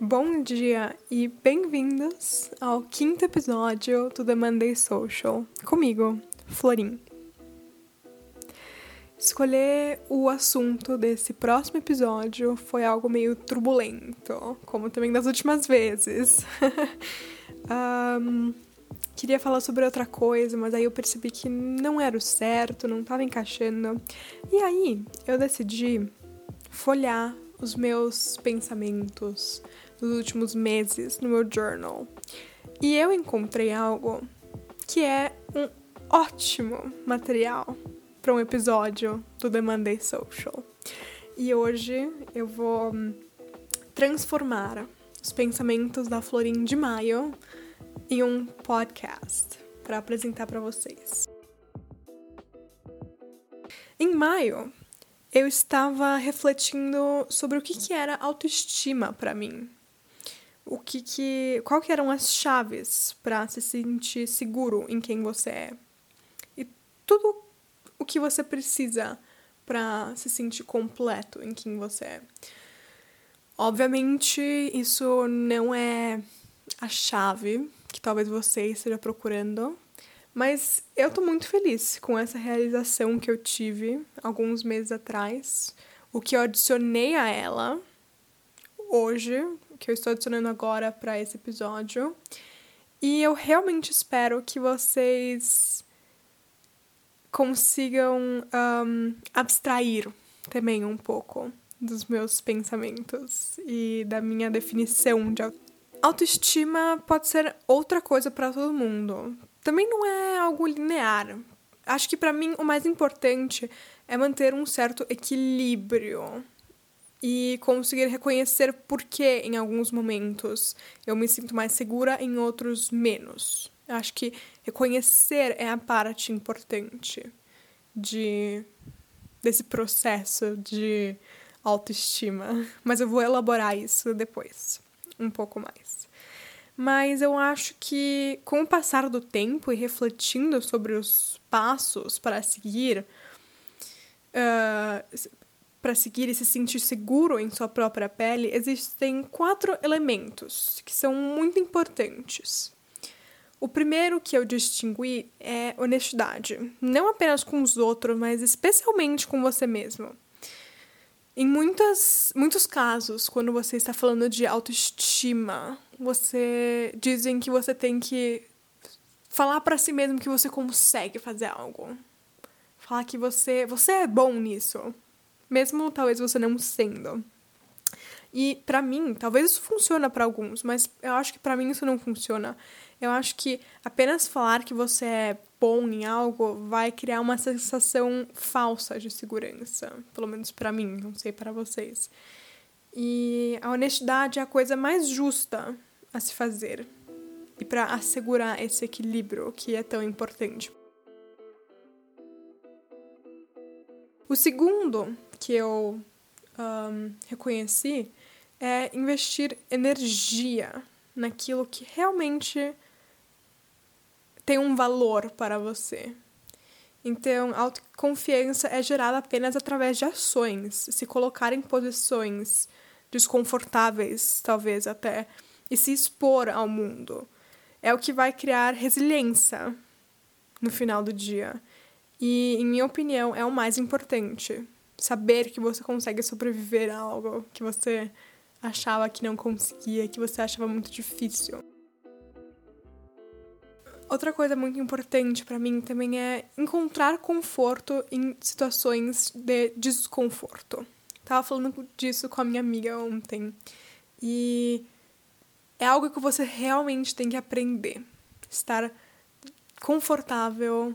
Bom dia e bem-vindos ao quinto episódio do The Monday Social, comigo, Florim. Escolher o assunto desse próximo episódio foi algo meio turbulento, como também das últimas vezes. um, queria falar sobre outra coisa, mas aí eu percebi que não era o certo, não estava encaixando. E aí eu decidi folhar os meus pensamentos nos últimos meses no meu journal. E eu encontrei algo que é um ótimo material para um episódio do The Monday Social. E hoje eu vou transformar os pensamentos da Florim de Maio em um podcast para apresentar para vocês. Em maio, eu estava refletindo sobre o que, que era autoestima para mim. O que que, qual que eram as chaves para se sentir seguro em quem você é? E tudo o que você precisa para se sentir completo em quem você é. Obviamente, isso não é a chave que talvez você esteja procurando, mas eu tô muito feliz com essa realização que eu tive alguns meses atrás, o que eu adicionei a ela hoje, que eu estou adicionando agora para esse episódio. E eu realmente espero que vocês consigam um, abstrair também um pouco dos meus pensamentos e da minha definição de autoestima pode ser outra coisa para todo mundo também não é algo linear. Acho que para mim o mais importante é manter um certo equilíbrio e conseguir reconhecer por que em alguns momentos. Eu me sinto mais segura, em outros menos. Acho que reconhecer é a parte importante de desse processo de autoestima, mas eu vou elaborar isso depois, um pouco mais. Mas eu acho que com o passar do tempo e refletindo sobre os passos para seguir, uh, para seguir e se sentir seguro em sua própria pele, existem quatro elementos que são muito importantes. O primeiro que eu distingui é honestidade, não apenas com os outros, mas especialmente com você mesmo. Em muitas, muitos casos, quando você está falando de autoestima, você dizem que você tem que falar para si mesmo que você consegue fazer algo. Falar que você, você é bom nisso, mesmo talvez você não sendo. E para mim, talvez isso funcione para alguns, mas eu acho que para mim isso não funciona. Eu acho que apenas falar que você é bom em algo vai criar uma sensação falsa de segurança, pelo menos para mim, não sei para vocês. E a honestidade é a coisa mais justa a se fazer e para assegurar esse equilíbrio que é tão importante. O segundo que eu um, reconheci é investir energia naquilo que realmente tem um valor para você. Então, autoconfiança é gerada apenas através de ações, se colocar em posições desconfortáveis, talvez até, e se expor ao mundo. É o que vai criar resiliência no final do dia. E, em minha opinião, é o mais importante. Saber que você consegue sobreviver a algo que você achava que não conseguia, que você achava muito difícil. Outra coisa muito importante para mim também é encontrar conforto em situações de desconforto. Tava falando disso com a minha amiga ontem. E é algo que você realmente tem que aprender. Estar confortável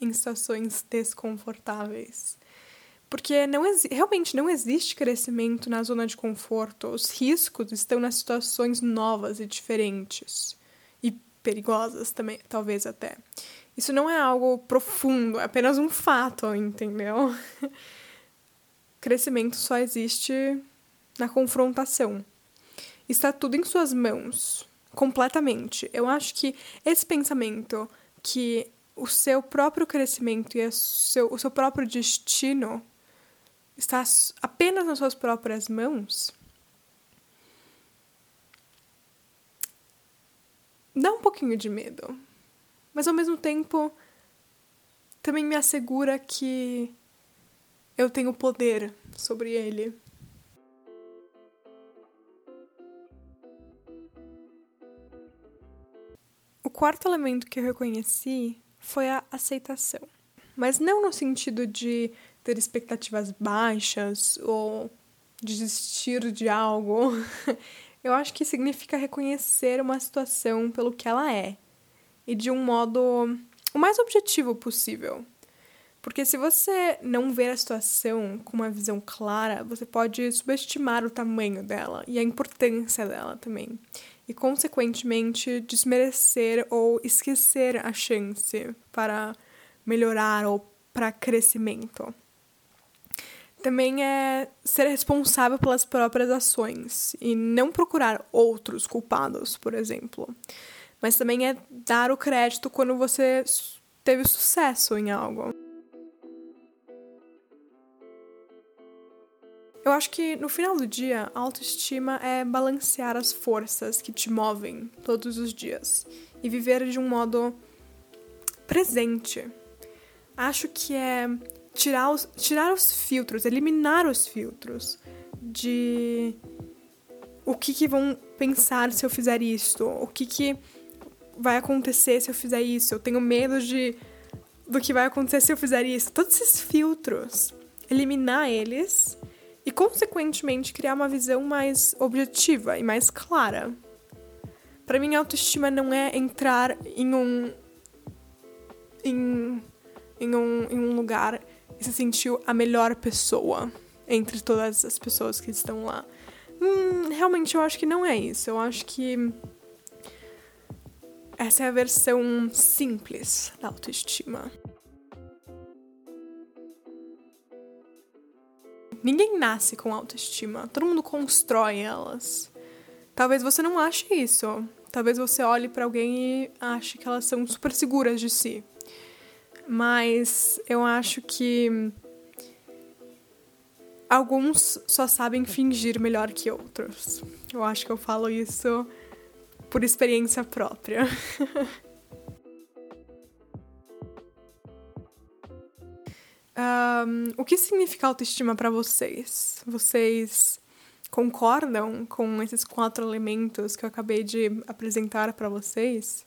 em situações desconfortáveis. Porque não realmente não existe crescimento na zona de conforto. Os riscos estão nas situações novas e diferentes perigosas também, talvez até. Isso não é algo profundo, é apenas um fato, entendeu? Crescimento só existe na confrontação. Está tudo em suas mãos, completamente. Eu acho que esse pensamento que o seu próprio crescimento e o seu, o seu próprio destino está apenas nas suas próprias mãos, dá um pouquinho de medo. Mas ao mesmo tempo, também me assegura que eu tenho poder sobre ele. O quarto elemento que eu reconheci foi a aceitação. Mas não no sentido de ter expectativas baixas ou desistir de algo. Eu acho que significa reconhecer uma situação pelo que ela é e de um modo o mais objetivo possível. Porque se você não ver a situação com uma visão clara, você pode subestimar o tamanho dela e a importância dela também. E, consequentemente, desmerecer ou esquecer a chance para melhorar ou para crescimento. Também é ser responsável pelas próprias ações e não procurar outros culpados, por exemplo. Mas também é dar o crédito quando você teve sucesso em algo. Eu acho que no final do dia, a autoestima é balancear as forças que te movem todos os dias e viver de um modo presente. Acho que é tirar os, tirar os filtros, eliminar os filtros de o que, que vão pensar se eu fizer isso, o que, que vai acontecer se eu fizer isso, eu tenho medo de do que vai acontecer se eu fizer isso. Todos esses filtros, eliminar eles consequentemente, criar uma visão mais objetiva e mais clara. Para mim, autoestima não é entrar em um. em, em, um, em um lugar e se sentir a melhor pessoa entre todas as pessoas que estão lá. Hum, realmente, eu acho que não é isso. Eu acho que. Essa é a versão simples da autoestima. Ninguém nasce com autoestima, todo mundo constrói elas. Talvez você não ache isso. Talvez você olhe para alguém e ache que elas são super seguras de si. Mas eu acho que alguns só sabem fingir melhor que outros. Eu acho que eu falo isso por experiência própria. Um, o que significa autoestima para vocês? Vocês concordam com esses quatro elementos que eu acabei de apresentar para vocês?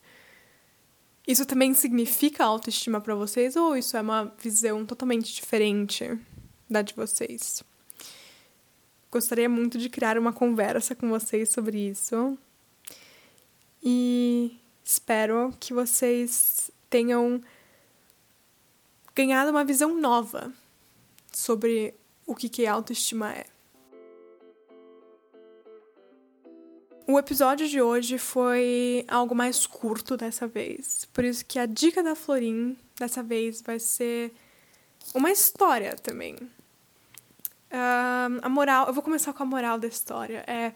Isso também significa autoestima para vocês ou isso é uma visão totalmente diferente da de vocês? Gostaria muito de criar uma conversa com vocês sobre isso. E espero que vocês tenham ganhado uma visão nova sobre o que, que autoestima é. O episódio de hoje foi algo mais curto dessa vez, por isso que a dica da Florim dessa vez vai ser uma história também. Uh, a moral, eu vou começar com a moral da história, é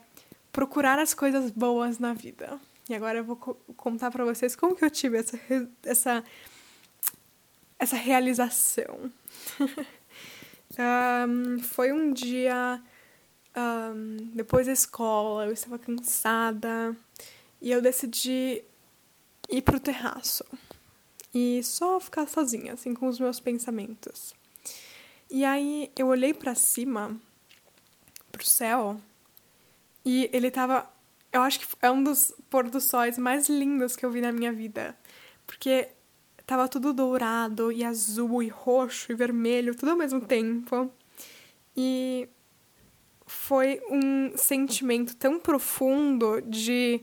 procurar as coisas boas na vida. E agora eu vou co contar para vocês como que eu tive essa, essa essa realização. um, foi um dia um, depois da escola, eu estava cansada e eu decidi ir pro terraço e só ficar sozinha, assim, com os meus pensamentos. E aí eu olhei para cima, pro céu, e ele tava. Eu acho que é um dos pôr do sóis mais lindos que eu vi na minha vida. Porque Tava tudo dourado e azul e roxo e vermelho, tudo ao mesmo tempo. E foi um sentimento tão profundo de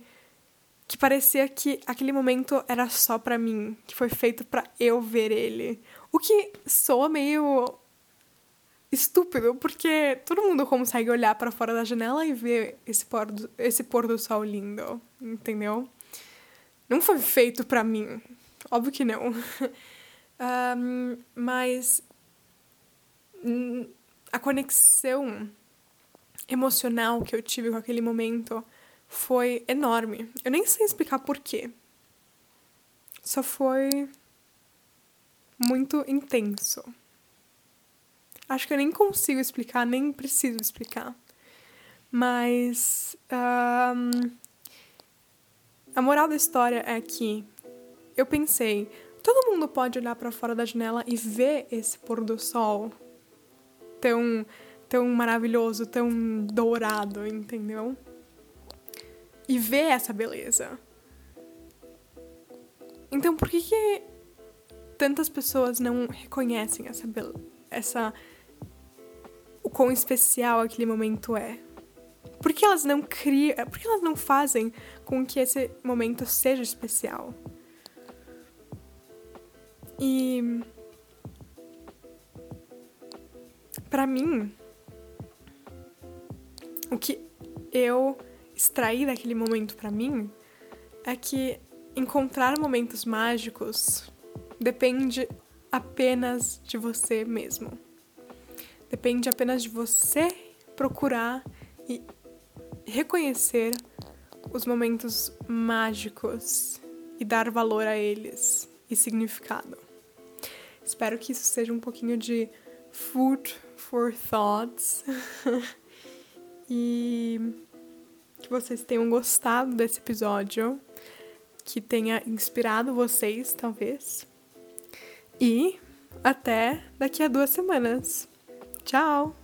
que parecia que aquele momento era só para mim, que foi feito para eu ver ele. O que soa meio estúpido, porque todo mundo consegue olhar para fora da janela e ver esse pôr do, esse pôr do sol lindo, entendeu? Não foi feito para mim, Óbvio que não. um, mas a conexão emocional que eu tive com aquele momento foi enorme. Eu nem sei explicar porquê. Só foi muito intenso. Acho que eu nem consigo explicar, nem preciso explicar. Mas. Um, a moral da história é que eu pensei, todo mundo pode olhar para fora da janela e ver esse pôr do sol tão tão maravilhoso, tão dourado, entendeu? E ver essa beleza. Então, por que, que tantas pessoas não reconhecem essa essa o quão especial aquele momento é? Por que elas não criam, por que elas não fazem com que esse momento seja especial? E para mim, o que eu extraí daquele momento para mim é que encontrar momentos mágicos depende apenas de você mesmo. Depende apenas de você procurar e reconhecer os momentos mágicos e dar valor a eles e significado. Espero que isso seja um pouquinho de food for thoughts e que vocês tenham gostado desse episódio, que tenha inspirado vocês, talvez. E até daqui a duas semanas. Tchau!